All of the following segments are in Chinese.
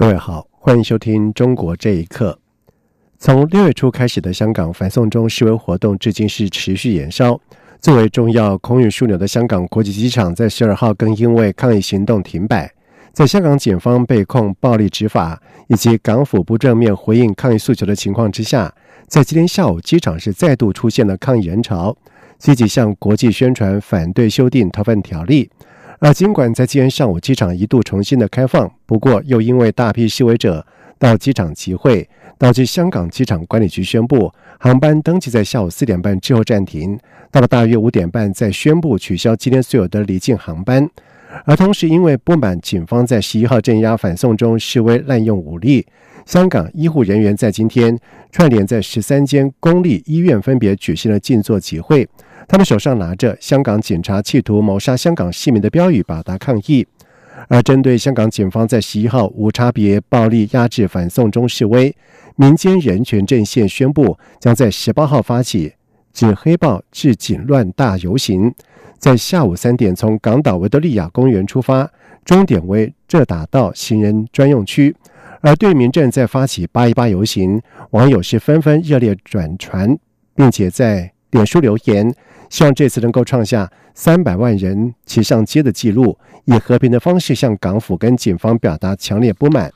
各位好，欢迎收听《中国这一刻》。从六月初开始的香港反送中示威活动，至今是持续延烧。作为重要空运枢纽的香港国际机场，在十二号更因为抗议行动停摆。在香港警方被控暴力执法，以及港府不正面回应抗议诉求的情况之下，在今天下午，机场是再度出现了抗议人潮，积极向国际宣传反对修订逃犯条例。而尽管在今天上午机场一度重新的开放，不过又因为大批示威者到机场集会，导致香港机场管理局宣布航班登记在下午四点半之后暂停，到了大约五点半再宣布取消今天所有的离境航班。而同时，因为不满警方在十一号镇压反送中示威滥用武力，香港医护人员在今天串联在十三间公立医院分别举行了静坐集会。他们手上拿着“香港警察企图谋杀香港市民”的标语，表达抗议。而针对香港警方在十一号无差别暴力压制反送中示威，民间人权阵线宣布将在十八号发起“止黑暴、治警乱”大游行，在下午三点从港岛维多利亚公园出发，终点为浙打道行人专用区。而对民阵在发起“八一八”游行，网友是纷纷热烈转传，并且在脸书留言。希望这次能够创下三百万人齐上街的记录，以和平的方式向港府跟警方表达强烈不满。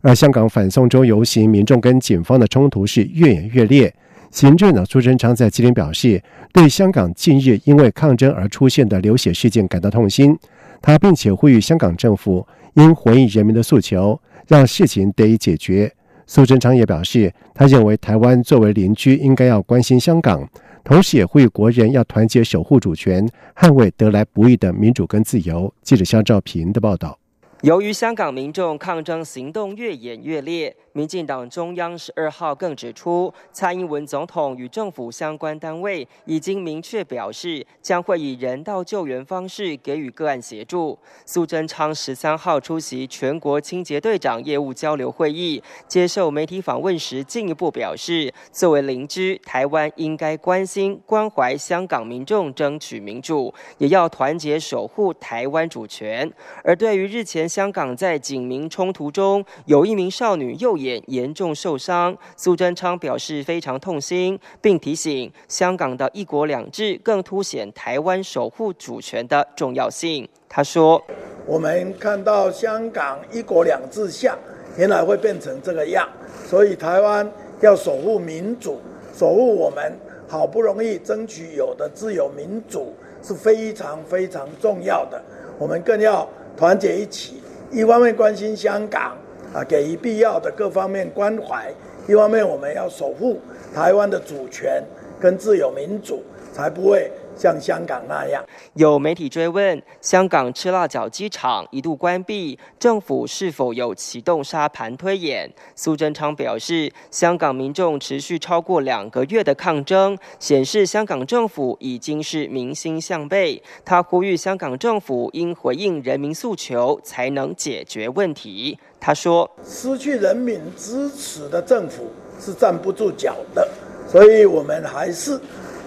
而香港反送中游行民众跟警方的冲突是越演越烈。行政长苏贞昌在今天表示，对香港近日因为抗争而出现的流血事件感到痛心。他并且呼吁香港政府应回应人民的诉求，让事情得以解决。苏贞昌也表示，他认为台湾作为邻居，应该要关心香港。同时也呼吁国人要团结守护主权，捍卫得来不易的民主跟自由。记者肖兆平的报道。由于香港民众抗争行动越演越烈。民进党中央十二号更指出，蔡英文总统与政府相关单位已经明确表示，将会以人道救援方式给予个案协助。苏贞昌十三号出席全国清洁队长业务交流会议，接受媒体访问时，进一步表示，作为邻居，台湾应该关心关怀香港民众争取民主，也要团结守护台湾主权。而对于日前香港在警民冲突中有一名少女右眼。严重受伤，苏贞昌表示非常痛心，并提醒香港的一国两制更凸显台湾守护主权的重要性。他说：“我们看到香港一国两制下，原来会变成这个样，所以台湾要守护民主，守护我们好不容易争取有的自由民主是非常非常重要的。我们更要团结一起，一方面关心香港。”啊，给予必要的各方面关怀。一方面，我们要守护台湾的主权跟自由民主，才不会。像香港那样，有媒体追问香港吃辣椒机场一度关闭，政府是否有启动沙盘推演？苏贞昌表示，香港民众持续超过两个月的抗争，显示香港政府已经是民心向背。他呼吁香港政府应回应人民诉求，才能解决问题。他说：“失去人民支持的政府是站不住脚的，所以我们还是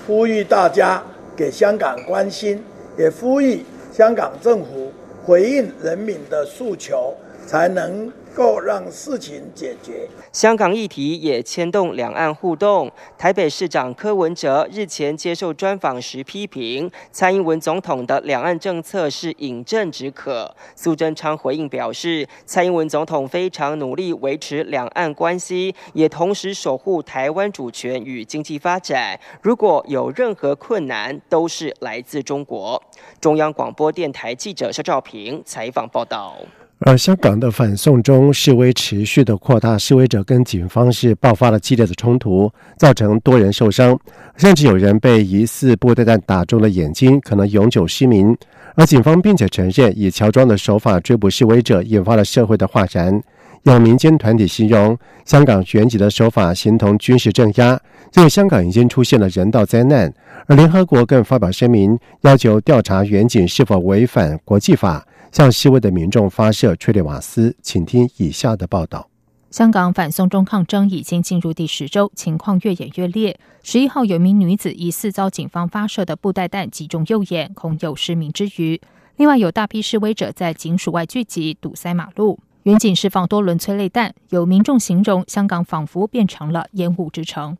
呼吁大家。”给香港关心，也呼吁香港政府回应人民的诉求，才能。够让事情解决。香港议题也牵动两岸互动。台北市长柯文哲日前接受专访时批评蔡英文总统的两岸政策是饮鸩止渴。苏贞昌回应表示，蔡英文总统非常努力维持两岸关系，也同时守护台湾主权与经济发展。如果有任何困难，都是来自中国。中央广播电台记者肖照平采访报道。而香港的反送中示威持续的扩大，示威者跟警方是爆发了激烈的冲突，造成多人受伤，甚至有人被疑似布袋弹打中了眼睛，可能永久失明。而警方并且承认以乔装的手法追捕示威者，引发了社会的哗然。有民间团体形容香港选举的手法形同军事镇压，认为香港已经出现了人道灾难。而联合国更发表声明，要求调查远景是否违反国际法，向示威的民众发射催泪瓦斯。请听以下的报道。香港反送中抗争已经进入第十周，情况越演越烈。十一号，有名女子疑似遭警方发射的布袋弹击中右眼，恐有失明之余。另外，有大批示威者在警署外聚集，堵塞马路。远警释放多轮催泪弹，有民众形容香港仿佛变成了烟雾之城。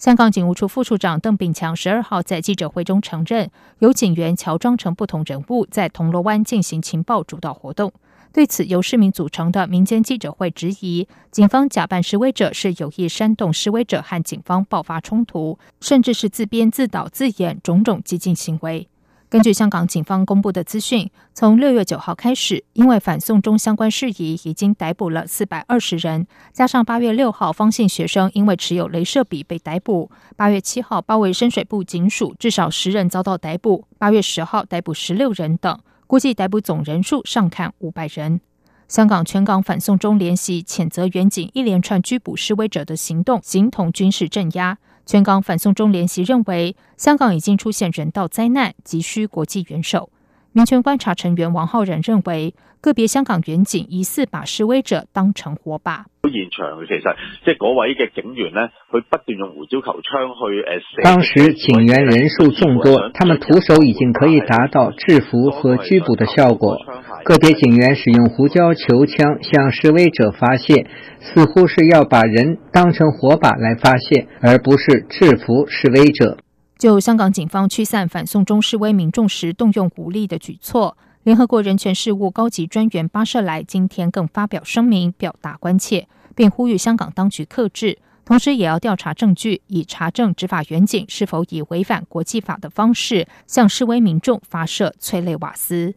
香港警务处副处长邓炳强十二号在记者会中承认，有警员乔装成不同人物，在铜锣湾进行情报主导活动。对此，由市民组成的民间记者会质疑，警方假扮示威者是有意煽动示威者和警方爆发冲突，甚至是自编自导自演种种激进行为。根据香港警方公布的资讯，从六月九号开始，因为反送中相关事宜，已经逮捕了四百二十人，加上八月六号方姓学生因为持有镭射笔被逮捕，八月七号包围深水埗警署，至少十人遭到逮捕，八月十号逮捕十六人等。估计逮捕总人数上看五百人。香港全港反送中联席谴责远警一连串拘捕示威者的行动，形同军事镇压。全港反送中联席认为，香港已经出现人道灾难，急需国际援手。民权观察成员王浩然认为，个别香港遠警疑似把示威者当成火把。現場其實即係嗰位嘅警員呢，佢不斷用胡椒球槍去誒。當時警員人數眾多，他們徒手已經可以達到制服和拘捕的效果。個別警員使用胡椒球槍向示威者發泄，似乎是要把人當成火把來發泄，而不是制服示威者。就香港警方驱散反送中示威民众时动用武力的举措，联合国人权事务高级专员巴舍莱今天更发表声明，表达关切，并呼吁香港当局克制，同时也要调查证据，以查证执法員警是否以违反国际法的方式向示威民众发射催泪瓦斯。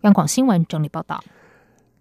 央广新闻整理报道：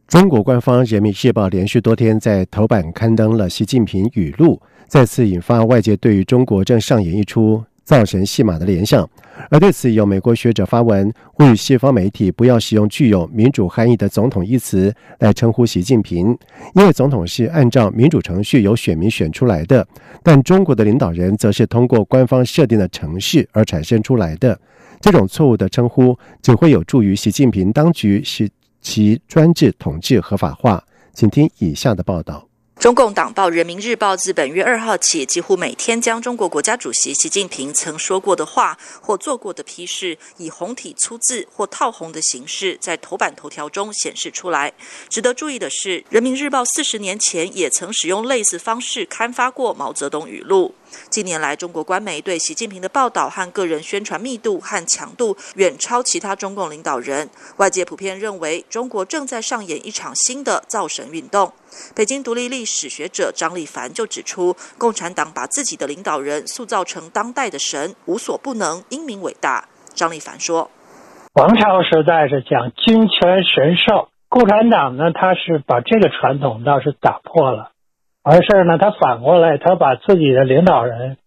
中国官方《人民日报》连续多天在头版刊登了习近平语录，再次引发外界对于中国正上演一出。造神戏码的联想，而对此有美国学者发文呼吁西方媒体不要使用具有民主含义的“总统”一词来称呼习近平，因为总统是按照民主程序由选民选出来的，但中国的领导人则是通过官方设定的程序而产生出来的。这种错误的称呼只会有助于习近平当局使其专制统治合法化。请听以下的报道。中共党报《人民日报》自本月二号起，几乎每天将中国国家主席习近平曾说过的话或做过的批示，以红体粗字或套红的形式，在头版头条中显示出来。值得注意的是，《人民日报》四十年前也曾使用类似方式刊发过毛泽东语录。近年来，中国官媒对习近平的报道和个人宣传密度和强度远超其他中共领导人。外界普遍认为，中国正在上演一场新的造神运动。北京独立历史学者张立凡就指出，共产党把自己的领导人塑造成当代的神，无所不能，英明伟大。张立凡说：“王朝时代是讲君权神授，共产党呢，他是把这个传统倒是打破了。”而是呢，他反过来，他把自己的领导人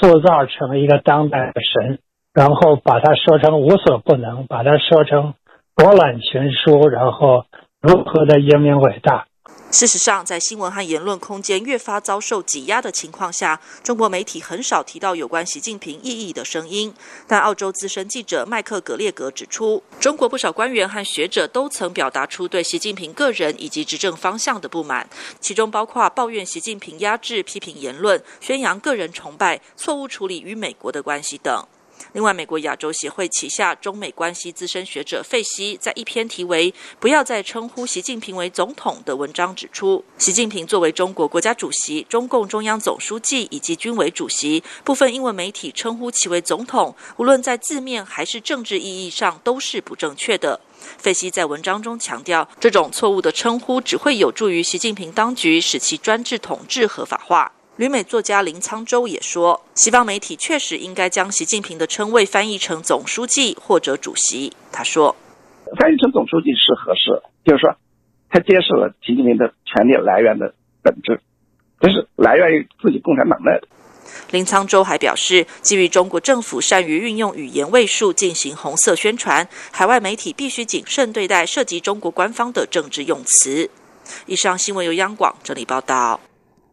塑造成一个当代的神，然后把他说成无所不能，把他说成博览群书，然后如何的英明伟大。事实上，在新闻和言论空间越发遭受挤压的情况下，中国媒体很少提到有关习近平意義的声音。但澳洲资深记者麦克格列格指出，中国不少官员和学者都曾表达出对习近平个人以及执政方向的不满，其中包括抱怨习近平压制批评言论、宣扬个人崇拜、错误处理与美国的关系等。另外，美国亚洲协会旗下中美关系资深学者费希在一篇题为“不要再称呼习近平为总统”的文章指出，习近平作为中国国家主席、中共中央总书记以及军委主席，部分英文媒体称呼其为总统，无论在字面还是政治意义上都是不正确的。费希在文章中强调，这种错误的称呼只会有助于习近平当局使其专制统治合法化。旅美作家林沧州也说，西方媒体确实应该将习近平的称谓翻译成总书记或者主席。他说，翻译成总书记是合适，就是说，他揭示了习近平的权力来源的本质，就是来源于自己共产党内的。林沧州还表示，基于中国政府善于运用语言位数进行红色宣传，海外媒体必须谨慎对待涉及中国官方的政治用词。以上新闻由央广整理报道。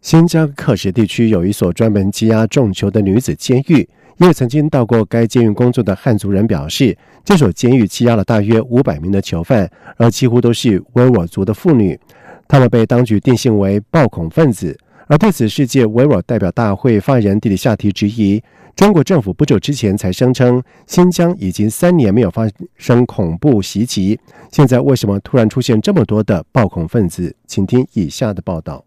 新疆克什地区有一所专门羁押重囚的女子监狱。一位曾经到过该监狱工作的汉族人表示，这所监狱羁押了大约五百名的囚犯，而几乎都是维吾尔族的妇女。他们被当局定性为暴恐分子。而对此，世界维吾尔代表大会发言人迪里夏提质疑：中国政府不久之前才声称新疆已经三年没有发生恐怖袭击，现在为什么突然出现这么多的暴恐分子？请听以下的报道。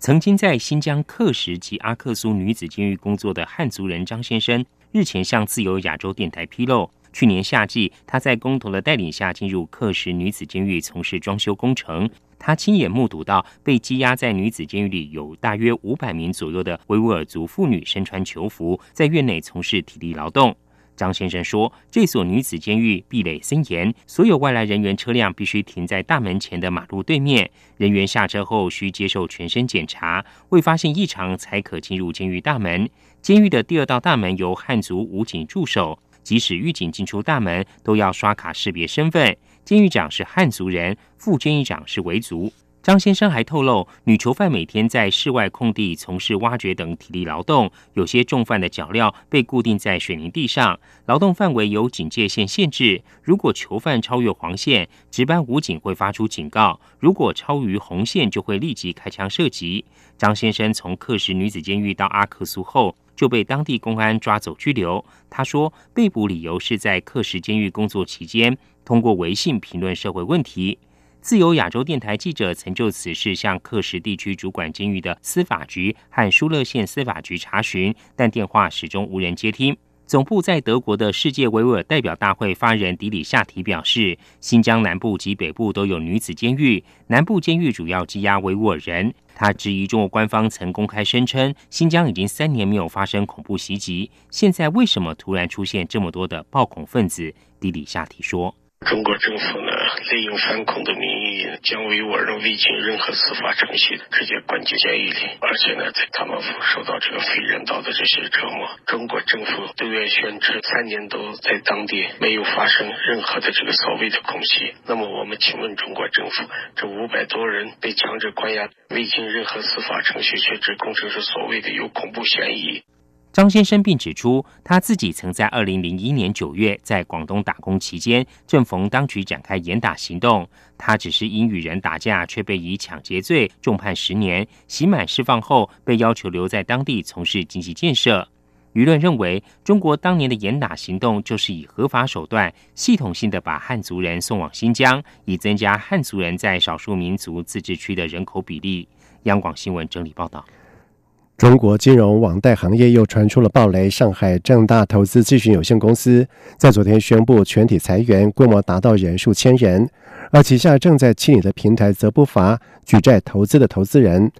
曾经在新疆克什及阿克苏女子监狱工作的汉族人张先生，日前向自由亚洲电台披露，去年夏季他在工头的带领下进入克什女子监狱从事装修工程。他亲眼目睹到被羁押在女子监狱里有大约五百名左右的维吾尔族妇女身穿囚服，在院内从事体力劳动。张先生说：“这所女子监狱壁垒森严，所有外来人员车辆必须停在大门前的马路对面。人员下车后需接受全身检查，未发现异常才可进入监狱大门。监狱的第二道大门由汉族武警驻守，即使狱警进出大门都要刷卡识别身份。监狱长是汉族人，副监狱长是维族。”张先生还透露，女囚犯每天在室外空地从事挖掘等体力劳动，有些重犯的脚镣被固定在水泥地上，劳动范围有警戒线限制。如果囚犯超越黄线，值班武警会发出警告；如果超于红线，就会立即开枪射击。张先生从克什女子监狱到阿克苏后，就被当地公安抓走拘留。他说，被捕理由是在克什监狱工作期间，通过微信评论社会问题。自由亚洲电台记者曾就此事向克什地区主管监狱的司法局和舒勒县司法局查询，但电话始终无人接听。总部在德国的世界维吾尔代表大会发言人迪里夏提表示，新疆南部及北部都有女子监狱，南部监狱主要羁押维吾尔人。他质疑中国官方曾公开声称新疆已经三年没有发生恐怖袭击，现在为什么突然出现这么多的暴恐分子？迪里夏提说。中国政府呢，利用反恐的名义，将维吾尔人未经任何司法程序直接关进监狱里，而且呢，在他们受到这个非人道的这些折磨。中国政府对外宣称三年多在当地没有发生任何的这个所谓的恐袭。那么，我们请问中国政府，这五百多人被强制关押，未经任何司法程序，却指控成是所谓的有恐怖嫌疑。张先生并指出，他自己曾在二零零一年九月在广东打工期间，正逢当局展开严打行动。他只是因与人打架，却被以抢劫罪重判十年。刑满释放后，被要求留在当地从事经济建设。舆论认为，中国当年的严打行动就是以合法手段，系统性的把汉族人送往新疆，以增加汉族人在少数民族自治区的人口比例。央广新闻整理报道。中国金融网贷行业又传出了暴雷。上海正大投资咨询有限公司在昨天宣布全体裁员，规模达到人数千人。而旗下正在清理的平台则不乏举债投资的投资人。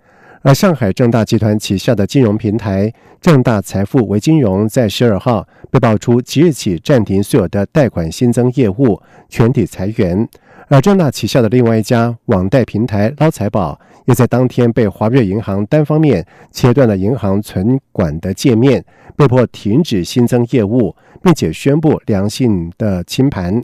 而上海正大集团旗下的金融平台正大财富为金融在十二号被爆出即日起暂停所有的贷款新增业务，全体裁员。而正大旗下的另外一家网贷平台捞财宝，也在当天被华瑞银行单方面切断了银行存管的界面，被迫停止新增业务，并且宣布良性的清盘。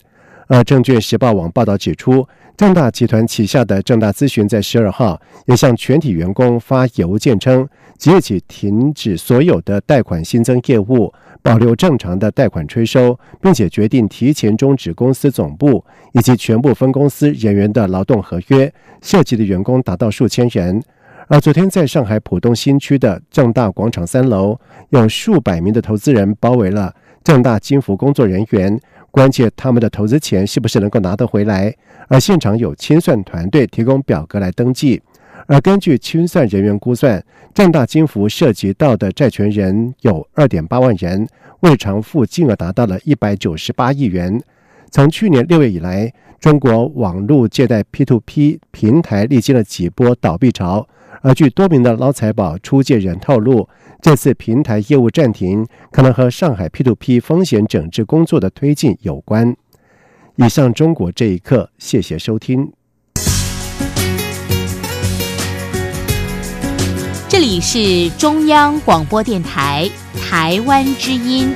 而证券时报网报道指出，正大集团旗下的正大咨询在十二号也向全体员工发邮件称，即日起停止所有的贷款新增业务。保留正常的贷款催收，并且决定提前终止公司总部以及全部分公司人员的劳动合约，涉及的员工达到数千人。而昨天在上海浦东新区的正大广场三楼，有数百名的投资人包围了正大金服工作人员，关切他们的投资钱是不是能够拿得回来。而现场有清算团队提供表格来登记。而根据清算人员估算，正大金服涉及到的债权人有二点八万人，未偿付金额达到了一百九十八亿元。从去年六月以来，中国网络借贷 P2P 平台历经了几波倒闭潮。而据多名的捞财宝出借人透露，这次平台业务暂停，可能和上海 P2P 风险整治工作的推进有关。以上，中国这一刻，谢谢收听。这里是中央广播电台台湾之音。